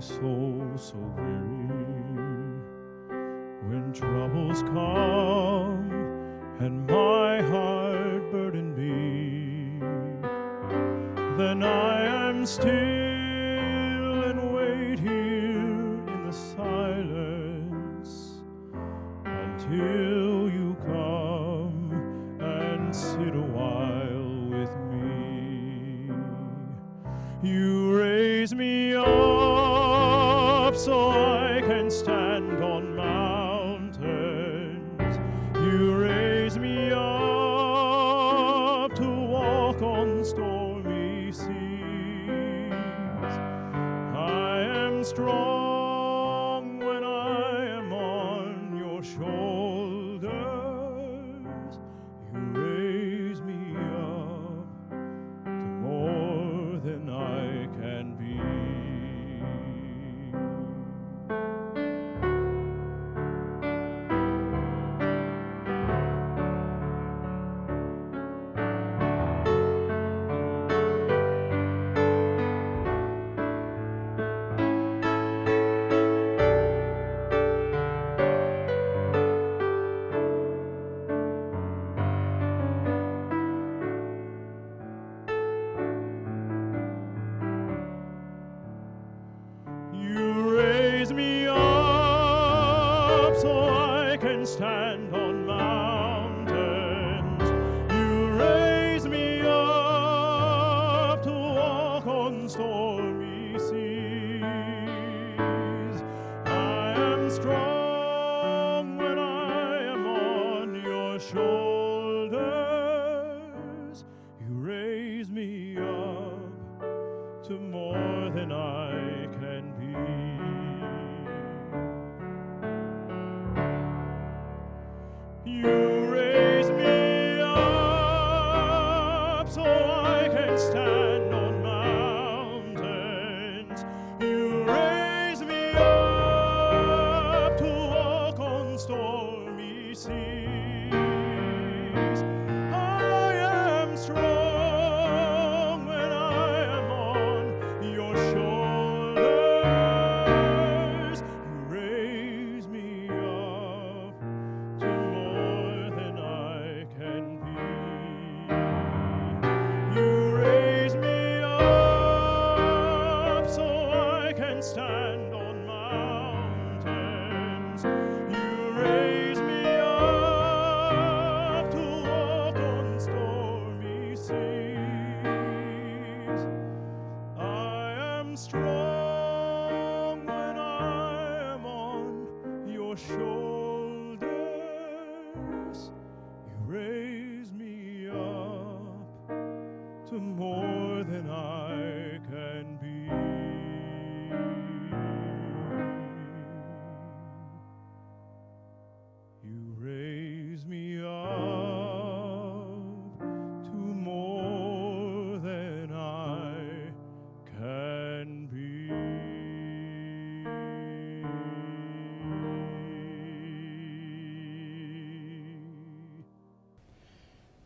soul so weary, when troubles come and my heart burden be, then I am still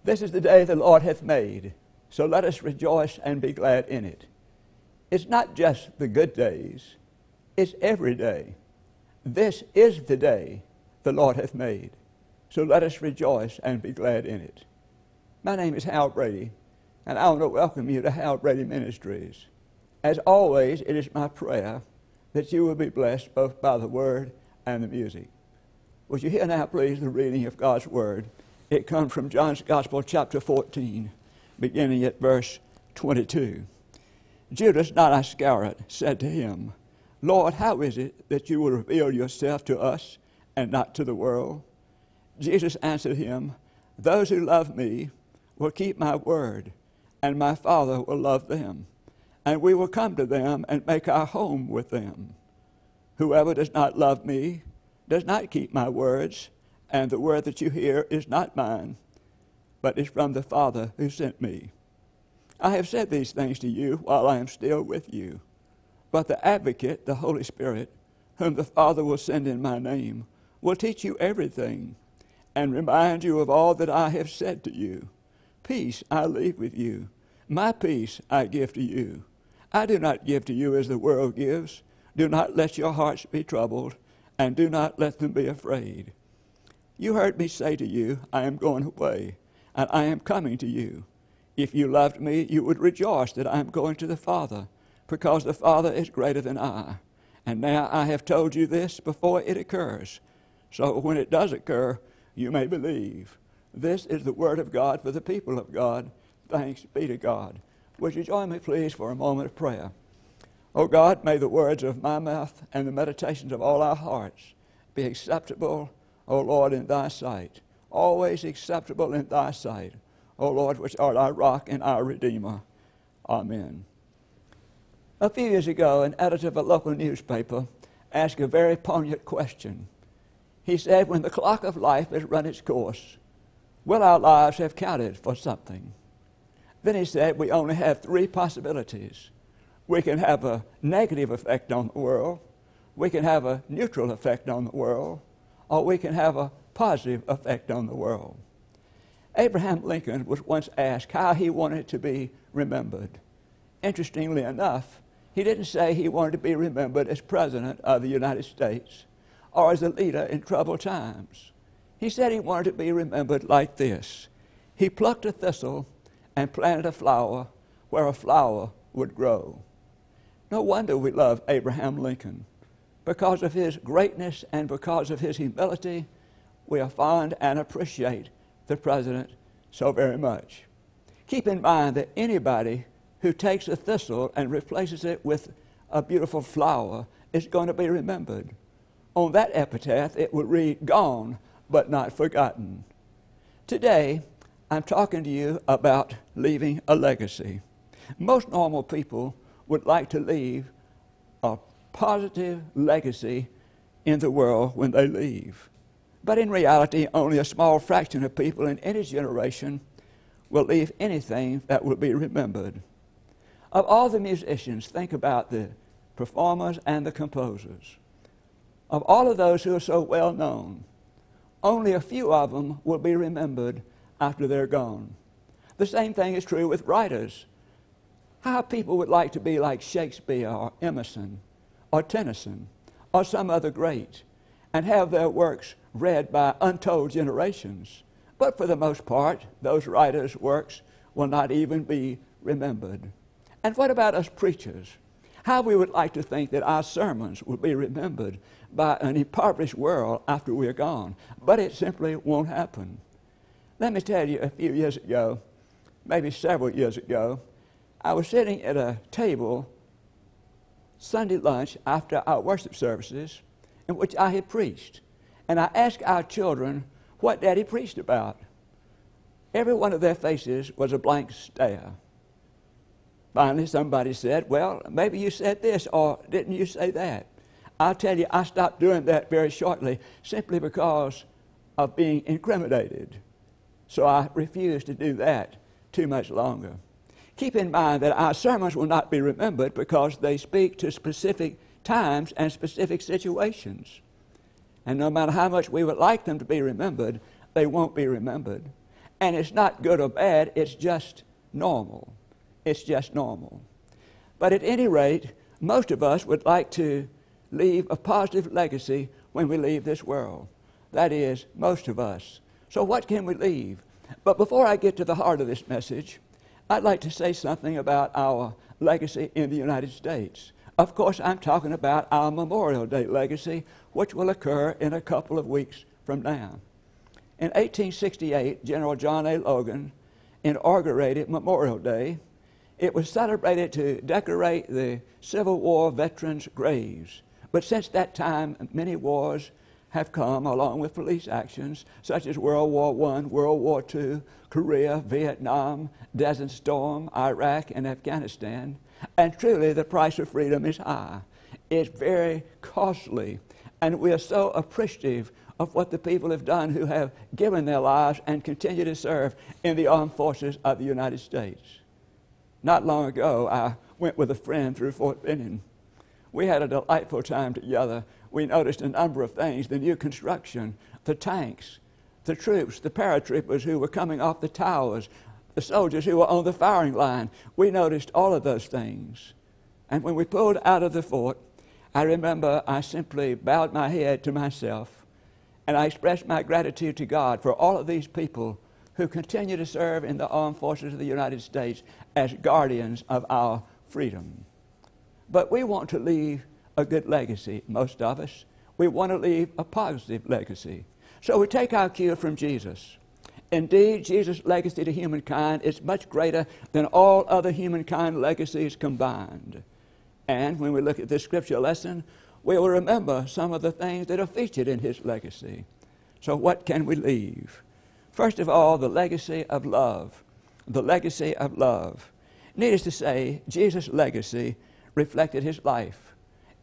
This is the day the Lord hath made, so let us rejoice and be glad in it. It's not just the good days, it's every day. This is the day the Lord hath made, so let us rejoice and be glad in it. My name is Hal Brady, and I want to welcome you to Hal Brady Ministries. As always, it is my prayer that you will be blessed both by the word and the music. Would you hear now, please, the reading of God's word? It comes from John's Gospel, chapter 14, beginning at verse 22. Judas, not Iscariot, said to him, Lord, how is it that you will reveal yourself to us and not to the world? Jesus answered him, Those who love me will keep my word, and my Father will love them, and we will come to them and make our home with them. Whoever does not love me does not keep my words, and the word that you hear is not mine, but is from the Father who sent me. I have said these things to you while I am still with you. But the advocate, the Holy Spirit, whom the Father will send in my name, will teach you everything and remind you of all that I have said to you. Peace I leave with you, my peace I give to you. I do not give to you as the world gives. Do not let your hearts be troubled, and do not let them be afraid. You heard me say to you, I am going away, and I am coming to you. If you loved me, you would rejoice that I am going to the Father, because the Father is greater than I. And now I have told you this before it occurs. So when it does occur, you may believe. This is the word of God for the people of God. Thanks be to God. Would you join me, please, for a moment of prayer? O God, may the words of my mouth and the meditations of all our hearts be acceptable, O Lord, in thy sight. Always acceptable in thy sight, O Lord, which art our rock and our redeemer. Amen. A few years ago, an editor of a local newspaper asked a very poignant question. He said, When the clock of life has run its course, will our lives have counted for something? Then he said, We only have three possibilities. We can have a negative effect on the world, we can have a neutral effect on the world, or we can have a positive effect on the world. Abraham Lincoln was once asked how he wanted to be remembered. Interestingly enough, he didn't say he wanted to be remembered as President of the United States or as a leader in troubled times. He said he wanted to be remembered like this He plucked a thistle and planted a flower where a flower would grow. No wonder we love Abraham Lincoln. Because of his greatness and because of his humility, we are fond and appreciate the president so very much. Keep in mind that anybody who takes a thistle and replaces it with a beautiful flower is going to be remembered. On that epitaph, it will read, Gone, but not forgotten. Today, I'm talking to you about leaving a legacy. Most normal people would like to leave a positive legacy in the world when they leave. But in reality, only a small fraction of people in any generation will leave anything that will be remembered. Of all the musicians, think about the performers and the composers. Of all of those who are so well known, only a few of them will be remembered after they're gone. The same thing is true with writers. How people would like to be like Shakespeare or Emerson or Tennyson or some other great and have their works read by untold generations. But for the most part, those writers' works will not even be remembered. And what about us preachers? How we would like to think that our sermons will be remembered by an impoverished world after we're gone. But it simply won't happen. Let me tell you, a few years ago, maybe several years ago, I was sitting at a table Sunday lunch after our worship services in which I had preached. And I asked our children what Daddy preached about. Every one of their faces was a blank stare. Finally, somebody said, Well, maybe you said this, or didn't you say that? I'll tell you, I stopped doing that very shortly simply because of being incriminated. So I refused to do that too much longer. Keep in mind that our sermons will not be remembered because they speak to specific times and specific situations. And no matter how much we would like them to be remembered, they won't be remembered. And it's not good or bad, it's just normal. It's just normal. But at any rate, most of us would like to leave a positive legacy when we leave this world. That is, most of us. So, what can we leave? But before I get to the heart of this message, I'd like to say something about our legacy in the United States. Of course, I'm talking about our Memorial Day legacy, which will occur in a couple of weeks from now. In 1868, General John A. Logan inaugurated Memorial Day. It was celebrated to decorate the Civil War veterans' graves. But since that time, many wars have come along with police actions such as World War I, World War II, Korea, Vietnam, Desert Storm, Iraq, and Afghanistan. And truly, the price of freedom is high. It's very costly. And we are so appreciative of what the people have done who have given their lives and continue to serve in the armed forces of the United States. Not long ago, I went with a friend through Fort Benning. We had a delightful time together we noticed a number of things the new construction, the tanks, the troops, the paratroopers who were coming off the towers, the soldiers who were on the firing line. We noticed all of those things. And when we pulled out of the fort, I remember I simply bowed my head to myself and I expressed my gratitude to God for all of these people who continue to serve in the armed forces of the United States as guardians of our freedom. But we want to leave a good legacy, most of us. We want to leave a positive legacy. So we take our cue from Jesus. Indeed, Jesus' legacy to humankind is much greater than all other humankind legacies combined. And when we look at this scripture lesson, we will remember some of the things that are featured in his legacy. So, what can we leave? First of all, the legacy of love. The legacy of love. Needless to say, Jesus' legacy reflected his life.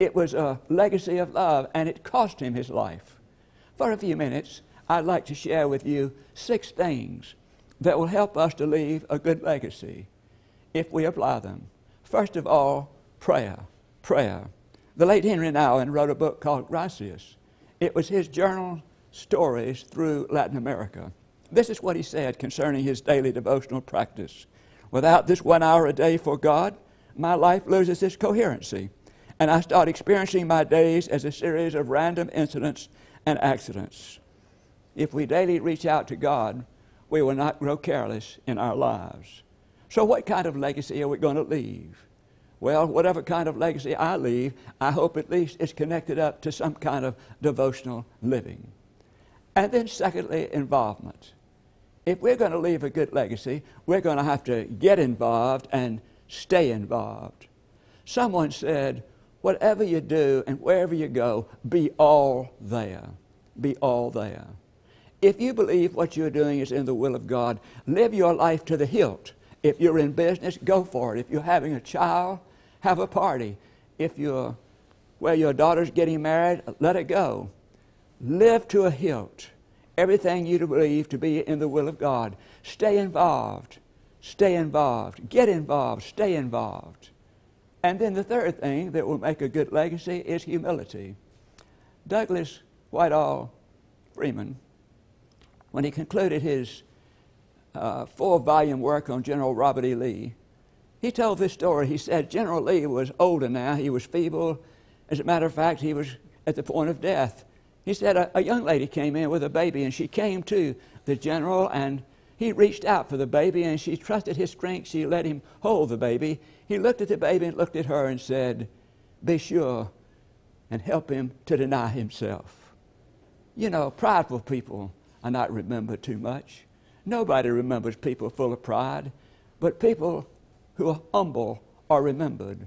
It was a legacy of love, and it cost him his life. For a few minutes, I'd like to share with you six things that will help us to leave a good legacy if we apply them. First of all, prayer. Prayer. The late Henry Nouwen wrote a book called Gracias. It was his journal stories through Latin America. This is what he said concerning his daily devotional practice. Without this one hour a day for God, my life loses its coherency, and I start experiencing my days as a series of random incidents and accidents. If we daily reach out to God, we will not grow careless in our lives. So, what kind of legacy are we going to leave? Well, whatever kind of legacy I leave, I hope at least it's connected up to some kind of devotional living. And then, secondly, involvement if we're going to leave a good legacy, we're going to have to get involved and stay involved. Someone said, whatever you do and wherever you go, be all there. Be all there. If you believe what you're doing is in the will of God, live your life to the hilt. If you're in business, go for it. If you're having a child, have a party. If you're where your daughter's getting married, let it go. Live to a hilt everything you believe to be in the will of God. Stay involved. Stay involved. Get involved. Stay involved. And then the third thing that will make a good legacy is humility. Douglas Southall Freeman, when he concluded his uh, four volume work on General Robert E. Lee, he told this story. He said General Lee was older now, he was feeble. As a matter of fact, he was at the point of death. He said a, a young lady came in with a baby, and she came to the general, and he reached out for the baby, and she trusted his strength. She let him hold the baby. He looked at the baby and looked at her and said, Be sure and help him to deny himself. You know, prideful people are not remembered too much. Nobody remembers people full of pride, but people who are humble are remembered.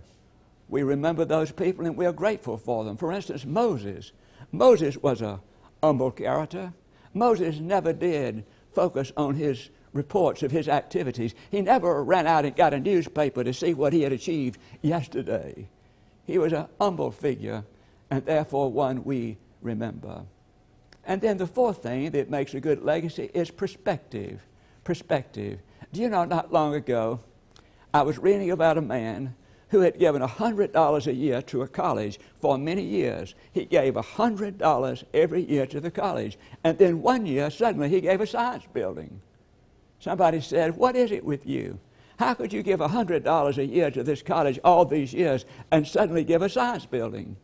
We remember those people and we are grateful for them. For instance, Moses. Moses was a humble character. Moses never did focus on his reports of his activities. He never ran out and got a newspaper to see what he had achieved yesterday. He was a humble figure and therefore one we remember. And then the fourth thing that makes a good legacy is perspective. Perspective. Do you know, not long ago, I was reading about a man who had given $100 a year to a college for many years. He gave $100 every year to the college. And then one year, suddenly, he gave a science building. Somebody said, What is it with you? How could you give $100 a year to this college all these years and suddenly give a science building?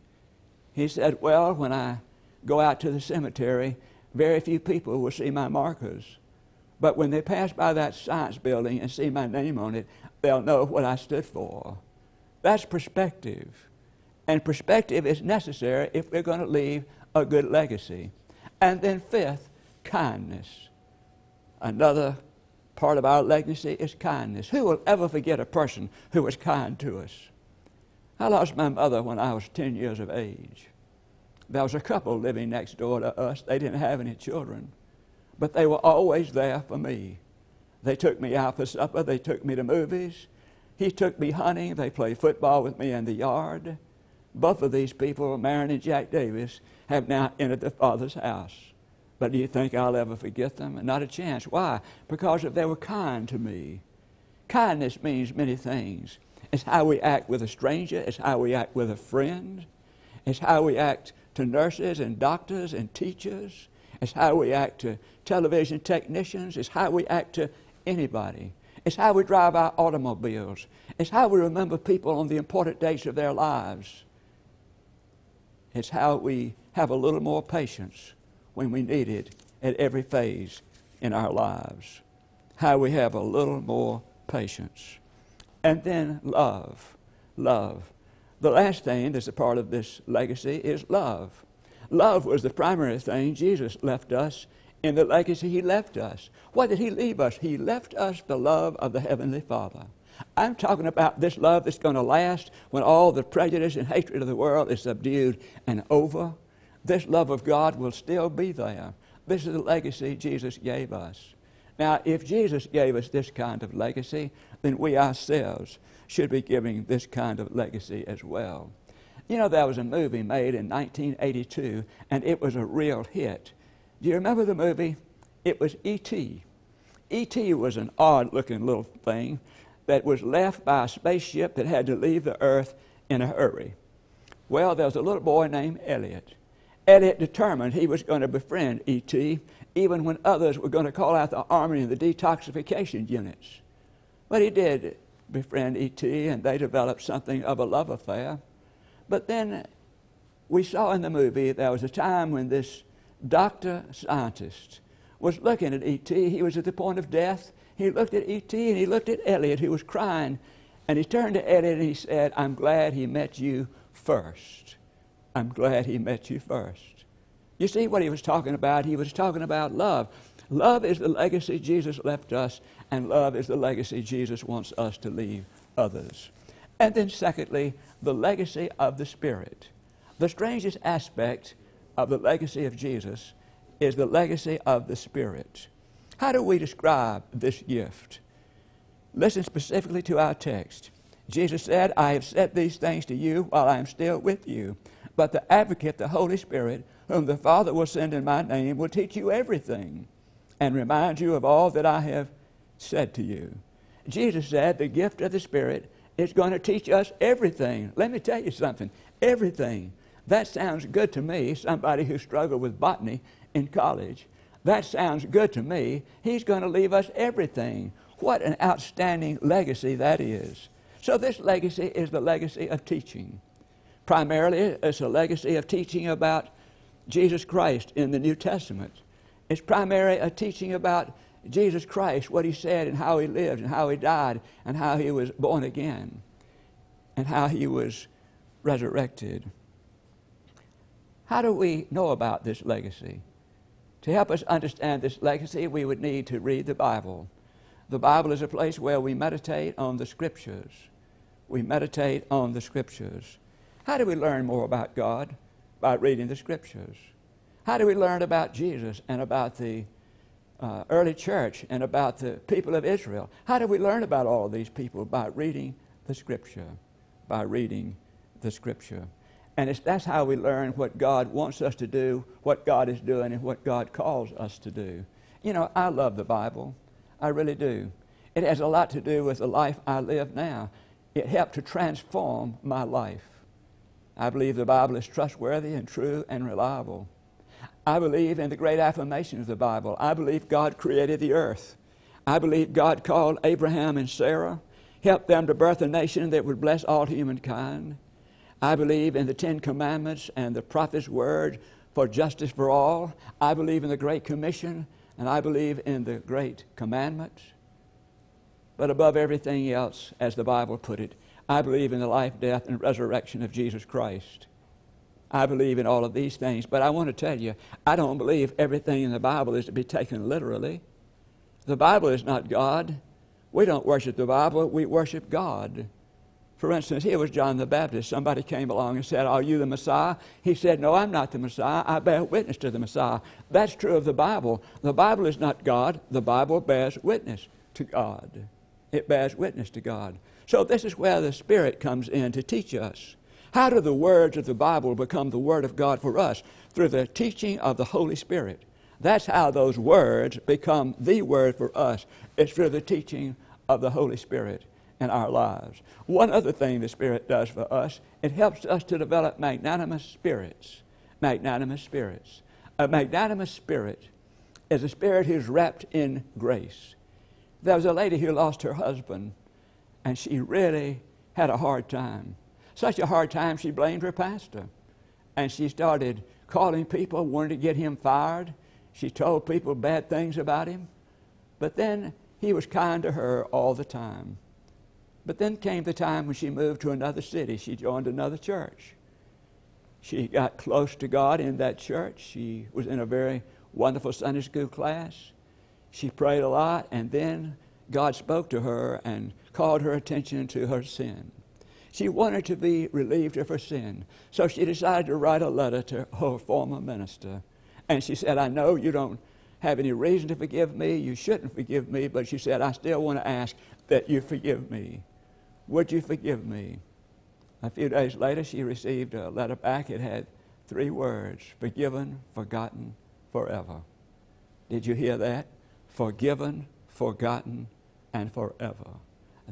He said, Well, when I go out to the cemetery, very few people will see my markers. But when they pass by that science building and see my name on it, they'll know what I stood for. That's perspective. And perspective is necessary if we're going to leave a good legacy. And then, fifth, kindness. Another part of our legacy is kindness. Who will ever forget a person who was kind to us? I lost my mother when I was 10 years of age. There was a couple living next door to us. They didn't have any children, but they were always there for me. They took me out for supper, they took me to movies, he took me hunting. They played football with me in the yard. Both of these people, Marion and Jack Davis, have now entered the Father's house. But do you think I'll ever forget them? Not a chance. Why? Because they were kind to me. Kindness means many things. It's how we act with a stranger, it's how we act with a friend, it's how we act to nurses and doctors and teachers, it's how we act to television technicians, it's how we act to anybody. It's how we drive our automobiles. It's how we remember people on the important days of their lives. It's how we have a little more patience when we need it at every phase in our lives. How we have a little more patience. And then love. Love. The last thing that's a part of this legacy is love. Love was the primary thing Jesus left us in the legacy he left us. What did he leave us? He left us the love of the Heavenly Father. I'm talking about this love that's going to last when all the prejudice and hatred of the world is subdued and over. This love of God will still be there. This is the legacy Jesus gave us. Now, if Jesus gave us this kind of legacy, then we ourselves should be giving this kind of legacy as well. You know, there was a movie made in 1982, and it was a real hit. Do you remember the movie? It was E.T. E.T. was an odd looking little thing that was left by a spaceship that had to leave the Earth in a hurry. Well, there was a little boy named Elliot. Elliot determined he was going to befriend E.T., even when others were going to call out the army and the detoxification units. But he did befriend E.T., and they developed something of a love affair. But then we saw in the movie there was a time when this doctor scientist was looking at E.T. He was at the point of death. He looked at E.T. and he looked at Elliot, who was crying. And he turned to Elliot and he said, I'm glad he met you first. I'm glad he met you first. You see what he was talking about? He was talking about love. Love is the legacy Jesus left us, and love is the legacy Jesus wants us to leave others. And then, secondly, the legacy of the Spirit. The strangest aspect of the legacy of Jesus is the legacy of the Spirit. How do we describe this gift? Listen specifically to our text. Jesus said, I have said these things to you while I am still with you. But the advocate, the Holy Spirit, whom the Father will send in my name, will teach you everything and remind you of all that I have said to you. Jesus said the gift of the Spirit is going to teach us everything. Let me tell you something everything. That sounds good to me, somebody who struggled with botany in college. That sounds good to me. He's going to leave us everything. What an outstanding legacy that is. So, this legacy is the legacy of teaching. Primarily, it's a legacy of teaching about Jesus Christ in the New Testament. It's primarily a teaching about Jesus Christ, what he said and how he lived and how he died and how he was born again and how he was resurrected. How do we know about this legacy? To help us understand this legacy, we would need to read the Bible. The Bible is a place where we meditate on the Scriptures. We meditate on the Scriptures. How do we learn more about God? By reading the Scriptures. How do we learn about Jesus and about the uh, early church and about the people of Israel? How do we learn about all these people? By reading the Scripture. By reading the Scripture. And that's how we learn what God wants us to do, what God is doing, and what God calls us to do. You know, I love the Bible. I really do. It has a lot to do with the life I live now. It helped to transform my life. I believe the Bible is trustworthy and true and reliable. I believe in the great affirmation of the Bible. I believe God created the earth. I believe God called Abraham and Sarah, helped them to birth a nation that would bless all humankind. I believe in the Ten Commandments and the prophet's word for justice for all. I believe in the Great Commission, and I believe in the Great Commandments. But above everything else, as the Bible put it, I believe in the life, death, and resurrection of Jesus Christ. I believe in all of these things, but I want to tell you, I don't believe everything in the Bible is to be taken literally. The Bible is not God. We don't worship the Bible, we worship God. For instance, here was John the Baptist. Somebody came along and said, Are you the Messiah? He said, No, I'm not the Messiah. I bear witness to the Messiah. That's true of the Bible. The Bible is not God, the Bible bears witness to God. It bears witness to God. So, this is where the Spirit comes in to teach us. How do the words of the Bible become the Word of God for us? Through the teaching of the Holy Spirit. That's how those words become the Word for us. It's through the teaching of the Holy Spirit in our lives. One other thing the Spirit does for us, it helps us to develop magnanimous spirits. Magnanimous spirits. A magnanimous spirit is a spirit who's wrapped in grace. There was a lady who lost her husband, and she really had a hard time. Such a hard time, she blamed her pastor. And she started calling people, wanted to get him fired. She told people bad things about him. But then he was kind to her all the time. But then came the time when she moved to another city. She joined another church. She got close to God in that church. She was in a very wonderful Sunday school class. She prayed a lot, and then God spoke to her and called her attention to her sin. She wanted to be relieved of her sin, so she decided to write a letter to her former minister. And she said, I know you don't have any reason to forgive me. You shouldn't forgive me, but she said, I still want to ask that you forgive me. Would you forgive me? A few days later, she received a letter back. It had three words forgiven, forgotten, forever. Did you hear that? Forgiven, forgotten, and forever.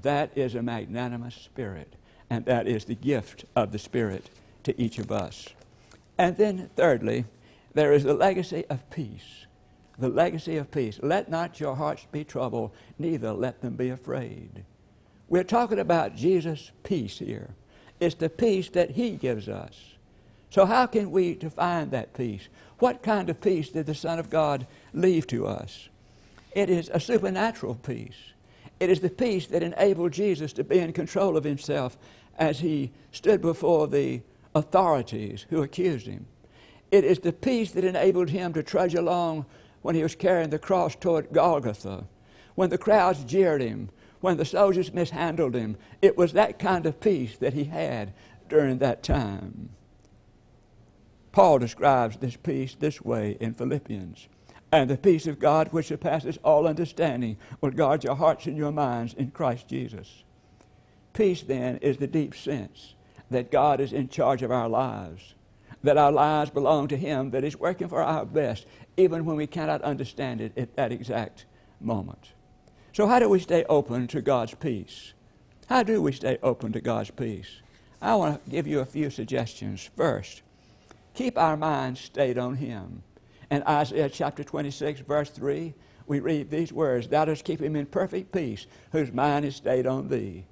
That is a magnanimous spirit, and that is the gift of the Spirit to each of us. And then, thirdly, there is the legacy of peace. The legacy of peace. Let not your hearts be troubled, neither let them be afraid. We're talking about Jesus' peace here. It's the peace that He gives us. So, how can we define that peace? What kind of peace did the Son of God leave to us? It is a supernatural peace. It is the peace that enabled Jesus to be in control of himself as he stood before the authorities who accused him. It is the peace that enabled him to trudge along when he was carrying the cross toward Golgotha, when the crowds jeered him, when the soldiers mishandled him. It was that kind of peace that he had during that time. Paul describes this peace this way in Philippians. And the peace of God, which surpasses all understanding, will guard your hearts and your minds in Christ Jesus. Peace, then, is the deep sense that God is in charge of our lives, that our lives belong to Him, that He's working for our best, even when we cannot understand it at that exact moment. So, how do we stay open to God's peace? How do we stay open to God's peace? I want to give you a few suggestions. First, keep our minds stayed on Him. In Isaiah chapter 26, verse 3, we read these words Thou dost keep him in perfect peace, whose mind is stayed on thee.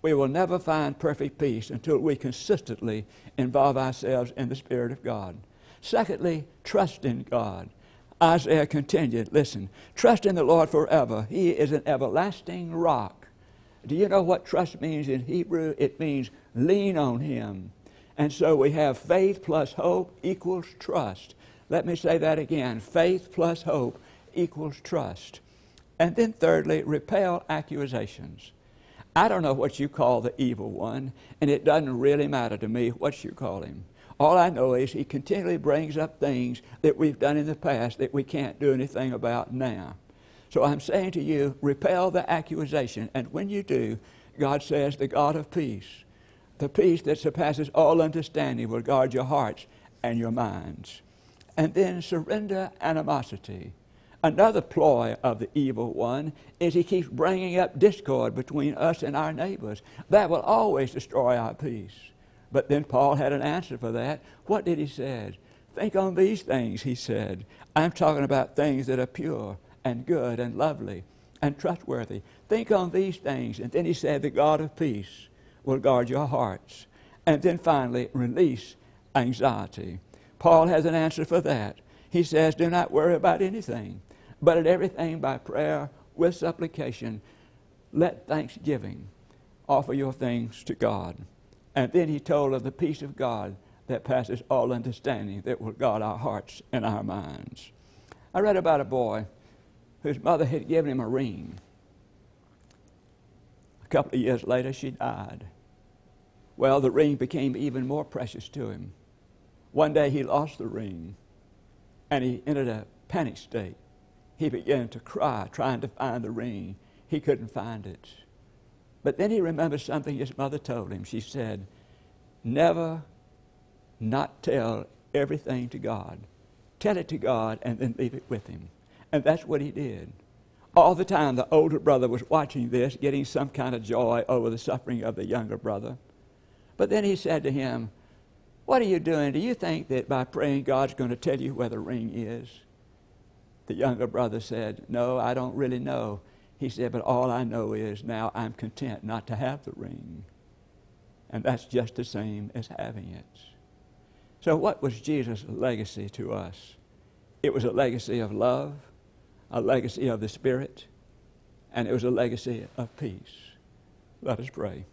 We will never find perfect peace until we consistently involve ourselves in the Spirit of God. Secondly, trust in God. Isaiah continued, listen, trust in the Lord forever. He is an everlasting rock. Do you know what trust means in Hebrew? It means lean on Him. And so we have faith plus hope equals trust. Let me say that again faith plus hope equals trust. And then, thirdly, repel accusations. I don't know what you call the evil one, and it doesn't really matter to me what you call him. All I know is he continually brings up things that we've done in the past that we can't do anything about now. So I'm saying to you, repel the accusation. And when you do, God says, the God of peace, the peace that surpasses all understanding, will guard your hearts and your minds. And then surrender animosity. Another ploy of the evil one is he keeps bringing up discord between us and our neighbors. That will always destroy our peace. But then Paul had an answer for that. What did he say? Think on these things, he said. I'm talking about things that are pure and good and lovely and trustworthy. Think on these things. And then he said, The God of peace will guard your hearts. And then finally, release anxiety. Paul has an answer for that. He says, Do not worry about anything, but in everything by prayer with supplication, let thanksgiving offer your things to God. And then he told of the peace of God that passes all understanding that will guard our hearts and our minds. I read about a boy whose mother had given him a ring. A couple of years later, she died. Well, the ring became even more precious to him. One day he lost the ring and he entered a panic state. He began to cry, trying to find the ring. He couldn't find it. But then he remembered something his mother told him. She said, Never not tell everything to God. Tell it to God and then leave it with Him. And that's what he did. All the time, the older brother was watching this, getting some kind of joy over the suffering of the younger brother. But then he said to him, What are you doing? Do you think that by praying God's going to tell you where the ring is? The younger brother said, No, I don't really know. He said, But all I know is now I'm content not to have the ring. And that's just the same as having it. So, what was Jesus' legacy to us? It was a legacy of love, a legacy of the Spirit, and it was a legacy of peace. Let us pray.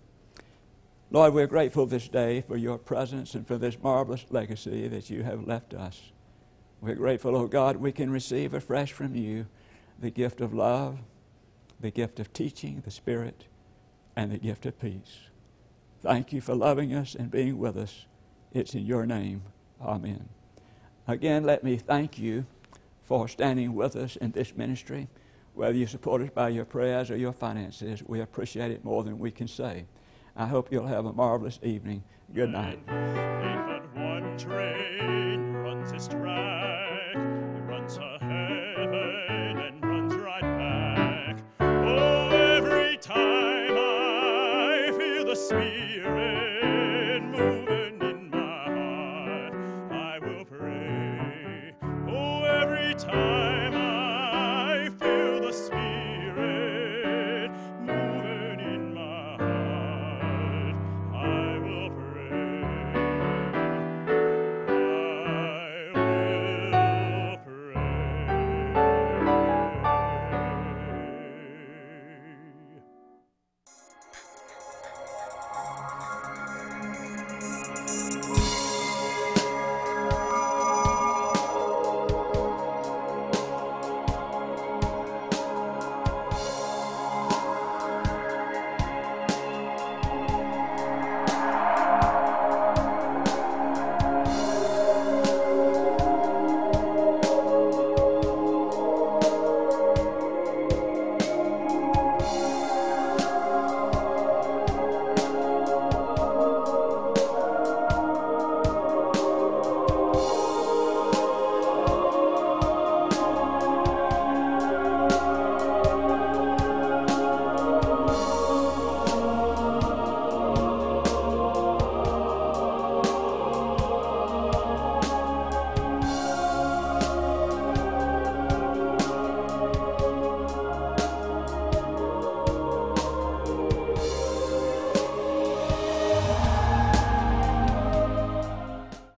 Lord, we're grateful this day for your presence and for this marvelous legacy that you have left us. We're grateful, oh God, we can receive afresh from you the gift of love, the gift of teaching, the Spirit, and the gift of peace. Thank you for loving us and being with us. It's in your name. Amen. Again, let me thank you for standing with us in this ministry. Whether you support us by your prayers or your finances, we appreciate it more than we can say. I hope you'll have a marvelous evening. Good night.